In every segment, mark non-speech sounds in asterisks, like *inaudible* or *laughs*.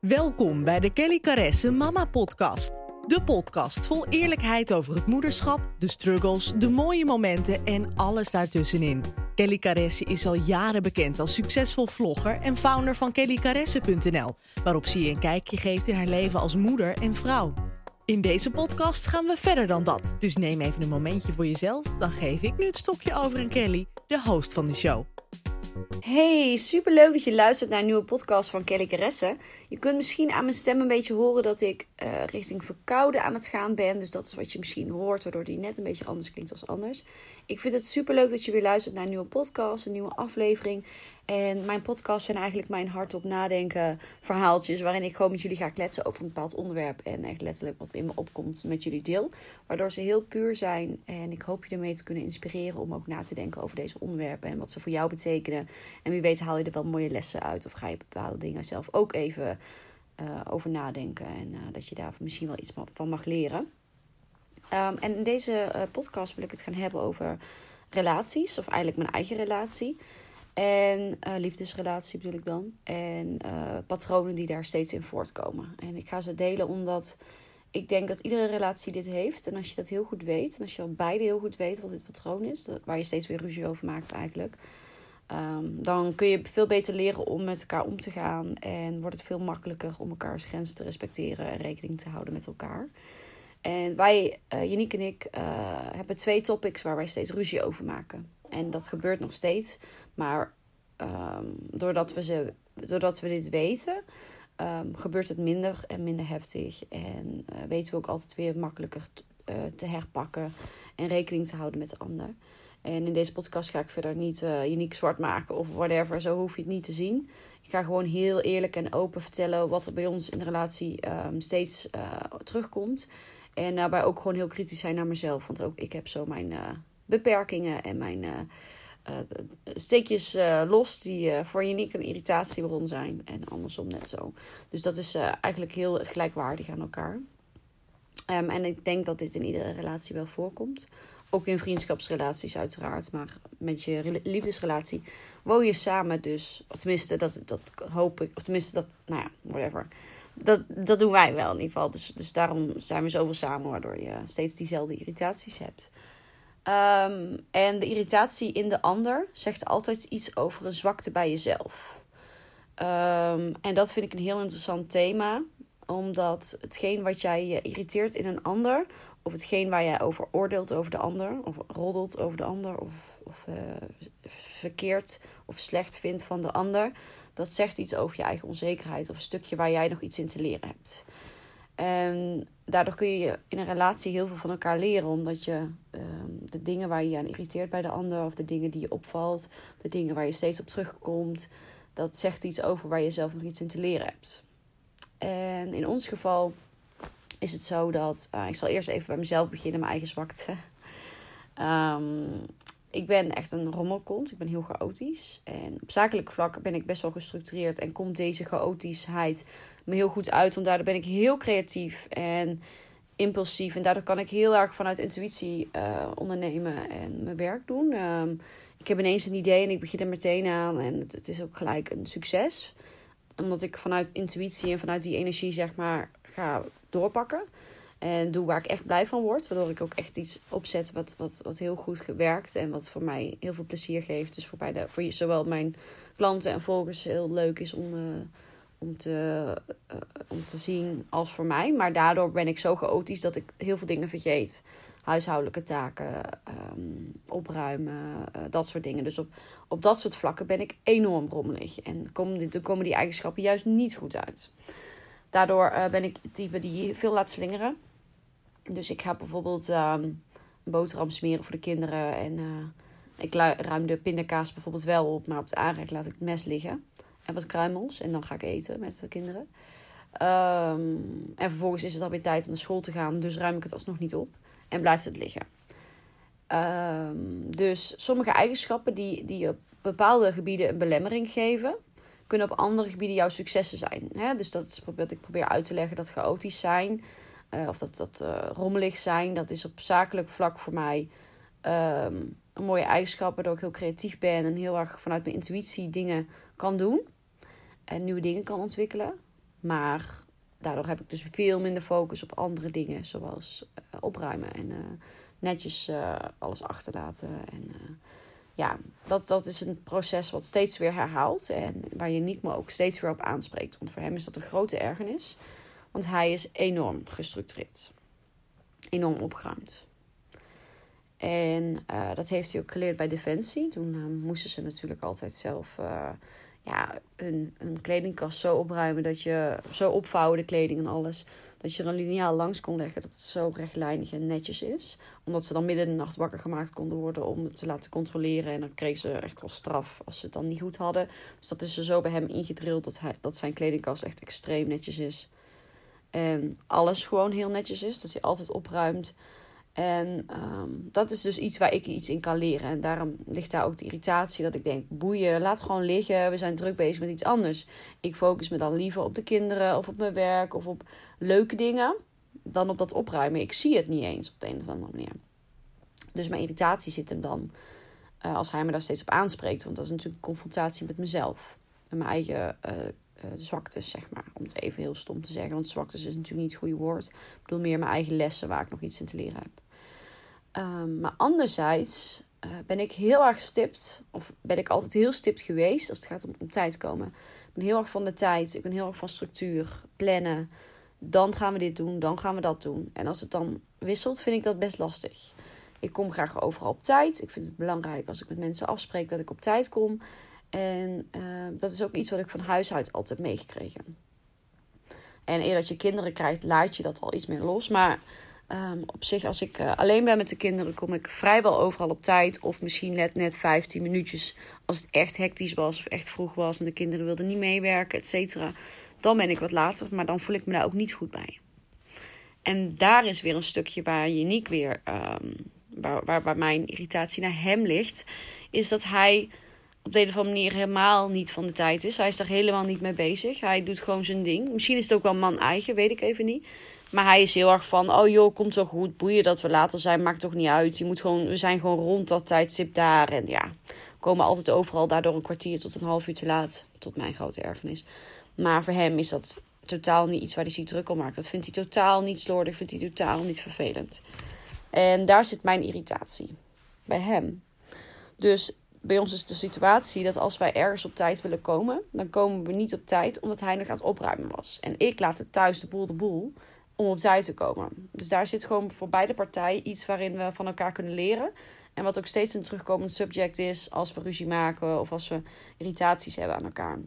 Welkom bij de Kelly Caresse Mama Podcast. De podcast vol eerlijkheid over het moederschap, de struggles, de mooie momenten en alles daartussenin. Kelly Caresse is al jaren bekend als succesvol vlogger en founder van kellycaresse.nl, waarop ze je een kijkje geeft in haar leven als moeder en vrouw. In deze podcast gaan we verder dan dat, dus neem even een momentje voor jezelf, dan geef ik nu het stokje over aan Kelly, de host van de show. Hey, superleuk dat je luistert naar een nieuwe podcast van Kelly Caresse. Je kunt misschien aan mijn stem een beetje horen dat ik uh, richting verkouden aan het gaan ben. Dus dat is wat je misschien hoort, waardoor die net een beetje anders klinkt als anders. Ik vind het superleuk dat je weer luistert naar een nieuwe podcast, een nieuwe aflevering. En mijn podcasts zijn eigenlijk mijn hart op nadenken verhaaltjes. Waarin ik gewoon met jullie ga kletsen over een bepaald onderwerp. En echt letterlijk wat in me opkomt met jullie deel. Waardoor ze heel puur zijn. En ik hoop je ermee te kunnen inspireren om ook na te denken over deze onderwerpen. En wat ze voor jou betekenen. En wie weet haal je er wel mooie lessen uit. Of ga je bepaalde dingen zelf ook even uh, over nadenken. En uh, dat je daar misschien wel iets van mag leren. Um, en in deze uh, podcast wil ik het gaan hebben over relaties. Of eigenlijk mijn eigen relatie. En uh, liefdesrelatie bedoel ik dan. En uh, patronen die daar steeds in voortkomen. En ik ga ze delen omdat ik denk dat iedere relatie dit heeft. En als je dat heel goed weet, en als je al beide heel goed weet wat dit patroon is, waar je steeds weer ruzie over maakt eigenlijk, um, dan kun je veel beter leren om met elkaar om te gaan. En wordt het veel makkelijker om elkaars grenzen te respecteren en rekening te houden met elkaar. En wij, uh, en ik, hebben twee topics waar wij steeds ruzie over maken. En dat gebeurt nog steeds. Maar um, doordat, we ze, doordat we dit weten, um, gebeurt het minder en minder heftig. En uh, weten we ook altijd weer makkelijker uh, te herpakken en rekening te houden met de ander. En in deze podcast ga ik verder niet uh, uniek zwart maken of whatever. Zo hoef je het niet te zien. Ik ga gewoon heel eerlijk en open vertellen wat er bij ons in de relatie um, steeds terugkomt. En daarbij ook gewoon heel kritisch zijn naar mezelf. Want ook ik heb zo mijn beperkingen en mijn uh, steekjes uh, los die uh, voor uniek een irritatiebron zijn. En andersom net zo. Dus dat is eigenlijk heel gelijkwaardig aan elkaar. Um, en ik denk dat dit in iedere relatie wel voorkomt. Ook in vriendschapsrelaties uiteraard. Maar met je liefdesrelatie woon je samen dus. Of tenminste, dat, dat hoop ik. Of tenminste, dat, nou ja, whatever. Dat, dat doen wij wel in ieder geval. Dus, dus daarom zijn we zoveel samen, waardoor je steeds diezelfde irritaties hebt. Um, en de irritatie in de ander zegt altijd iets over een zwakte bij jezelf. Um, en dat vind ik een heel interessant thema, omdat hetgeen wat jij je irriteert in een ander, of hetgeen waar jij over oordeelt over de ander, of roddelt over de ander, of, of uh, verkeerd of slecht vindt van de ander, dat zegt iets over je eigen onzekerheid of een stukje waar jij nog iets in te leren hebt. En daardoor kun je in een relatie heel veel van elkaar leren. Omdat je um, de dingen waar je je aan irriteert bij de ander, of de dingen die je opvalt, de dingen waar je steeds op terugkomt, dat zegt iets over waar je zelf nog iets in te leren hebt. En in ons geval is het zo dat. Uh, ik zal eerst even bij mezelf beginnen, mijn eigen zwakte. Um, *laughs* ik ben echt een rommelkont. Ik ben heel chaotisch. En op zakelijk vlak ben ik best wel gestructureerd. En komt deze chaotischheid me heel goed uit. Want daardoor ben ik heel creatief en impulsief. En daardoor kan ik heel erg vanuit intuïtie uh, ondernemen en mijn werk doen. Um, ik heb ineens een idee en ik begin er meteen aan. En het, het, is ook gelijk een succes. Omdat ik vanuit intuïtie en vanuit die energie, zeg maar, ga doorpakken. En doe waar ik echt blij van word. Waardoor ik ook echt iets opzet wat, wat, wat heel goed werkt. En wat voor mij heel veel plezier geeft. Dus voor, beide, voor zowel mijn klanten en volgers heel leuk is om, uh, om, te, uh, om te zien als voor mij. Maar daardoor ben ik zo chaotisch dat ik heel veel dingen vergeet. Huishoudelijke taken, um, opruimen, uh, dat soort dingen. Dus op, op dat soort vlakken ben ik enorm rommelig. En komen die, komen die eigenschappen juist niet goed uit. Daardoor ben ik het type die veel laat slingeren. Dus ik ga bijvoorbeeld um, een boterham smeren voor de kinderen. En uh, ik ruim de pindakaas bijvoorbeeld wel op, maar op het aanrecht laat ik het mes liggen. En wat kruimels. En dan ga ik eten met de kinderen. Um, en vervolgens is het alweer tijd om naar school te gaan. Dus ruim ik het alsnog niet op. En blijft het liggen. Um, dus sommige eigenschappen die, die op bepaalde gebieden een belemmering geven... kunnen op andere gebieden jouw successen zijn. Hè? Dus dat is wat ik probeer uit te leggen. Dat chaotisch zijn uh, of dat, dat uh, rommelig zijn, dat is op zakelijk vlak voor mij um, een mooie eigenschap. Waardoor ik heel creatief ben en heel erg vanuit mijn intuïtie dingen kan doen. en nieuwe dingen kan ontwikkelen. Maar daardoor heb ik dus veel minder focus op andere dingen, zoals uh, opruimen en netjes alles achterlaten. En ja, dat, dat is een proces wat steeds weer herhaalt en waar je niet me ook steeds weer op aanspreekt. Want voor hem is dat een grote ergernis, want hij is enorm gestructureerd, enorm opgeruimd. En dat heeft hij ook geleerd bij Defensie. Toen moesten ze natuurlijk altijd zelf ja, een, een kledingkast zo opruimen dat je zo opvouwen de kleding en alles. Dat je er een lineaal langs kon leggen dat het zo rechtlijnig en netjes is. Omdat ze dan midden in de nacht wakker gemaakt konden worden om het te laten controleren. En dan kregen ze echt wel straf als ze het dan niet goed hadden. Dus dat is er zo bij hem ingedrild dat, hij, dat zijn kledingkast echt extreem netjes is. En alles gewoon heel netjes is. Dat hij altijd opruimt. En um, dat is dus iets waar ik iets in kan leren. En daarom ligt daar ook de irritatie dat ik denk: boeien, laat gewoon liggen. We zijn druk bezig met iets anders. Ik focus me dan liever op de kinderen of op mijn werk of op leuke dingen dan op dat opruimen. Ik zie het niet eens op de een of andere manier. Dus mijn irritatie zit hem dan uh, als hij me daar steeds op aanspreekt. Want dat is natuurlijk een confrontatie met mezelf. En mijn eigen uh, uh, zwaktes, zeg maar. Om het even heel stom te zeggen. Want zwaktes is natuurlijk niet het goede woord. Ik bedoel meer mijn eigen lessen waar ik nog iets in te leren heb. Um, maar anderzijds uh, ben ik heel erg stipt, of ben ik altijd heel stipt geweest als het gaat om, om tijd komen. Ik ben heel erg van de tijd, ik ben heel erg van structuur, plannen. Dan gaan we dit doen, dan gaan we dat doen. En als het dan wisselt, vind ik dat best lastig. Ik kom graag overal op tijd. Ik vind het belangrijk als ik met mensen afspreek dat ik op tijd kom. En uh, dat is ook iets wat ik van huis uit altijd meegekregen. En eer dat je kinderen krijgt, laat je dat al iets meer los. Maar Um, op zich, als ik uh, alleen ben met de kinderen, kom ik vrijwel overal op tijd. Of misschien net, net 15 minuutjes als het echt hectisch was of echt vroeg was en de kinderen wilden niet meewerken, et cetera. Dan ben ik wat later, maar dan voel ik me daar ook niet goed bij. En daar is weer een stukje waar Janiek weer, um, waar, waar, waar mijn irritatie naar hem ligt, is dat hij op de een of andere manier helemaal niet van de tijd is. Hij is daar helemaal niet mee bezig. Hij doet gewoon zijn ding. Misschien is het ook wel man eigen, weet ik even niet. Maar hij is heel erg van, oh joh, komt toch goed, boeien dat we later zijn, maakt toch niet uit. Je moet gewoon, we zijn gewoon rond dat tijdstip daar. En ja, komen altijd overal daardoor een kwartier tot een half uur te laat. Tot mijn grote ergernis. Maar voor hem is dat totaal niet iets waar hij zich druk om maakt. Dat vindt hij totaal niet slordig, vindt hij totaal niet vervelend. En daar zit mijn irritatie. Bij hem. Dus bij ons is de situatie dat als wij ergens op tijd willen komen, dan komen we niet op tijd omdat hij nog aan het opruimen was. En ik laat het thuis de boel de boel om op tijd te komen. Dus daar zit gewoon voor beide partijen iets waarin we van elkaar kunnen leren. En wat ook steeds een terugkomend subject is als we ruzie maken of als we irritaties hebben aan elkaar.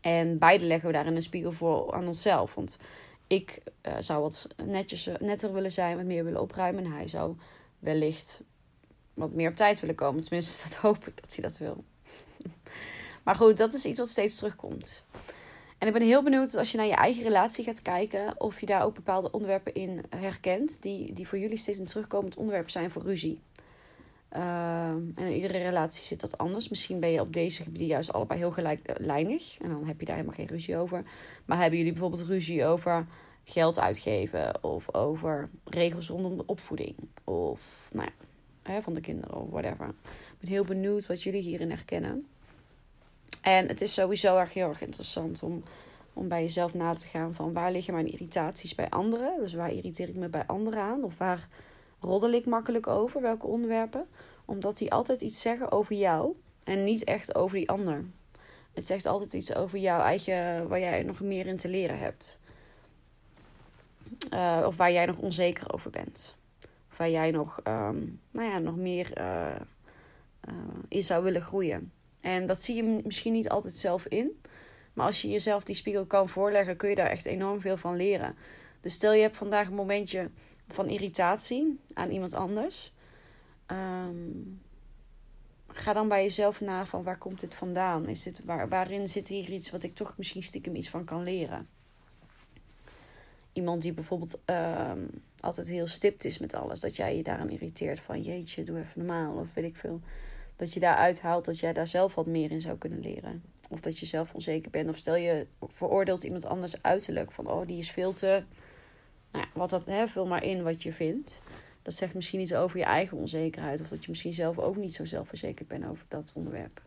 En beide leggen we daarin een spiegel voor aan onszelf. Want ik uh, zou wat netjes, eh, netter willen zijn, wat meer willen opruimen. En hij zou wellicht wat meer op tijd willen komen. Tenminste, *laughs* dat hoop ik dat hij dat wil. *laughs* maar goed, dat is iets wat steeds terugkomt. En ik ben heel benieuwd als je naar je eigen relatie gaat kijken, of je daar ook bepaalde onderwerpen in herkent, die, die voor jullie steeds een terugkomend onderwerp zijn voor ruzie. Uh, en in iedere relatie zit dat anders. Misschien ben je op deze gebieden juist allebei heel gelijklijnig. En dan heb je daar helemaal geen ruzie over. Maar hebben jullie bijvoorbeeld ruzie over geld uitgeven? Of over regels rondom de opvoeding? Of nou ja, van de kinderen of whatever. Ik ben heel benieuwd wat jullie hierin herkennen. En het is sowieso erg heel erg interessant om, om bij jezelf na te gaan van waar liggen mijn irritaties bij anderen. Dus waar irriteer ik me bij anderen aan? Of waar roddel ik makkelijk over? Welke onderwerpen? Omdat die altijd iets zeggen over jou en niet echt over die ander. Het zegt altijd iets over jouw eigen, waar jij nog meer in te leren hebt. Uh, of waar jij nog onzeker over bent. Waar jij nog, um, nou ja, nog meer uh, uh, in zou willen groeien. En dat zie je misschien niet altijd zelf in. Maar als je jezelf die spiegel kan voorleggen, kun je daar echt enorm veel van leren. Dus stel je hebt vandaag een momentje van irritatie aan iemand anders. Um, ga dan bij jezelf na van waar komt dit vandaan? Is dit, waar, waarin zit hier iets wat ik toch misschien stiekem iets van kan leren? Iemand die bijvoorbeeld um, altijd heel stipt is met alles. Dat jij je daaraan irriteert van jeetje, doe even normaal of weet ik veel dat je daaruit haalt dat jij daar zelf wat meer in zou kunnen leren. Of dat je zelf onzeker bent. Of stel je veroordeelt iemand anders uiterlijk. Van oh, die is veel te. Nou ja, wat dat, hè, vul maar in wat je vindt. Dat zegt misschien iets over je eigen onzekerheid. Of dat je misschien zelf ook niet zo zelfverzekerd bent over dat onderwerp.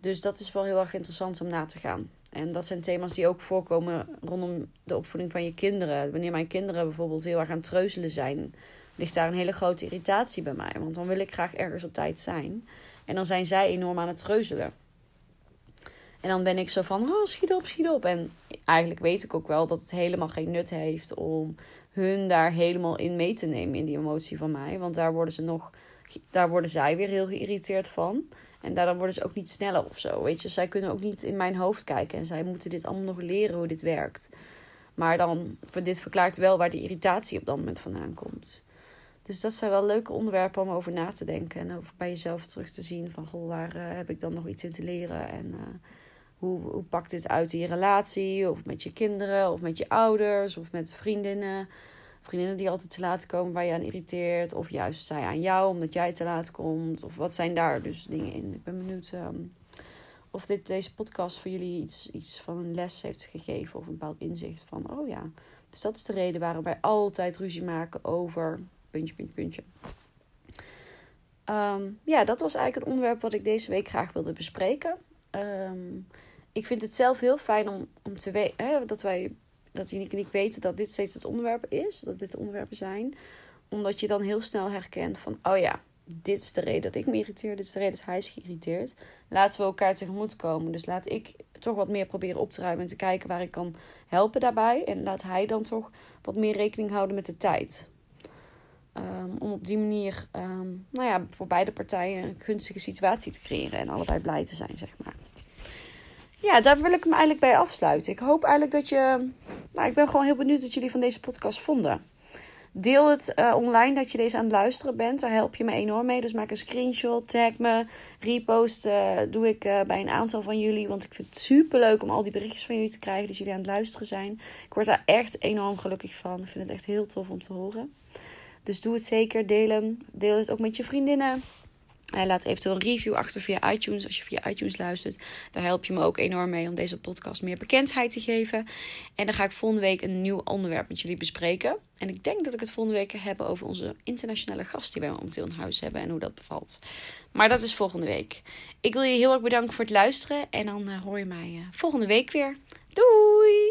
Dus dat is wel heel erg interessant om na te gaan. En dat zijn thema's die ook voorkomen rondom de opvoeding van je kinderen. Wanneer mijn kinderen bijvoorbeeld heel erg aan het treuzelen zijn, ligt daar een hele grote irritatie bij mij. Want dan wil ik graag ergens op tijd zijn. En dan zijn zij enorm aan het treuzelen. En dan ben ik zo van, oh, schiet op, schiet op. En eigenlijk weet ik ook wel dat het helemaal geen nut heeft om hun daar helemaal in mee te nemen in die emotie van mij. Want daar worden ze nog, daar worden zij weer heel geïrriteerd van. En daardoor worden ze ook niet sneller of zo. Weet je, zij kunnen ook niet in mijn hoofd kijken. En zij moeten dit allemaal nog leren hoe dit werkt. Maar dan, dit verklaart wel waar die irritatie op dat moment vandaan komt. Dus dat zijn wel leuke onderwerpen om over na te denken. En over bij jezelf terug te zien van, goh, waar uh, heb ik dan nog iets in te leren? En uh, hoe, hoe pakt dit uit in je relatie? Of met je kinderen, of met je ouders, of met vriendinnen. Vriendinnen die altijd te laat komen waar je aan irriteert. Of juist zij aan jou omdat jij te laat komt. Of wat zijn daar dus dingen in? Ik ben benieuwd um, of dit, deze podcast voor jullie iets, iets van een les heeft gegeven. Of een bepaald inzicht van, oh ja. Dus dat is de reden waarom wij altijd ruzie maken over puntje, puntje, puntje. Um, ja, dat was eigenlijk het onderwerp wat ik deze week graag wilde bespreken. Um, ik vind het zelf heel fijn om, om te weten dat wij, dat Unique en ik weten dat dit steeds het onderwerp is, dat dit de onderwerpen zijn. Omdat je dan heel snel herkent van, oh ja, dit is de reden dat ik me irriteer, dit is de reden dat hij is geïrriteerd. Laten we elkaar tegemoet komen. Dus laat ik toch wat meer proberen op te ruimen en te kijken waar ik kan helpen daarbij. En laat hij dan toch wat meer rekening houden met de tijd. Um, om op die manier, um, nou ja, voor beide partijen een gunstige situatie te creëren en allebei blij te zijn, zeg maar ja, daar wil ik hem eigenlijk bij afsluiten. Ik hoop eigenlijk dat je. Nou, ik ben gewoon heel benieuwd wat jullie van deze podcast vonden. Deel het uh, online dat je deze aan het luisteren bent. Daar help je me enorm mee. Dus maak een screenshot, tag me, repost. Uh, doe ik uh, bij een aantal van jullie. Want ik vind het super leuk om al die berichtjes van jullie te krijgen. Dat jullie aan het luisteren zijn. Ik word daar echt enorm gelukkig van. Ik vind het echt heel tof om te horen. Dus doe het zeker. Deel. Deel het ook met je vriendinnen. Laat eventueel een review achter via iTunes. Als je via iTunes luistert, daar help je me ook enorm mee om deze podcast meer bekendheid te geven. En dan ga ik volgende week een nieuw onderwerp met jullie bespreken. En ik denk dat ik het volgende week hebben over onze internationale gast die wij momenteel in huis hebben en hoe dat bevalt. Maar dat is volgende week. Ik wil je heel erg bedanken voor het luisteren en dan uh, hoor je mij uh, volgende week weer. Doei!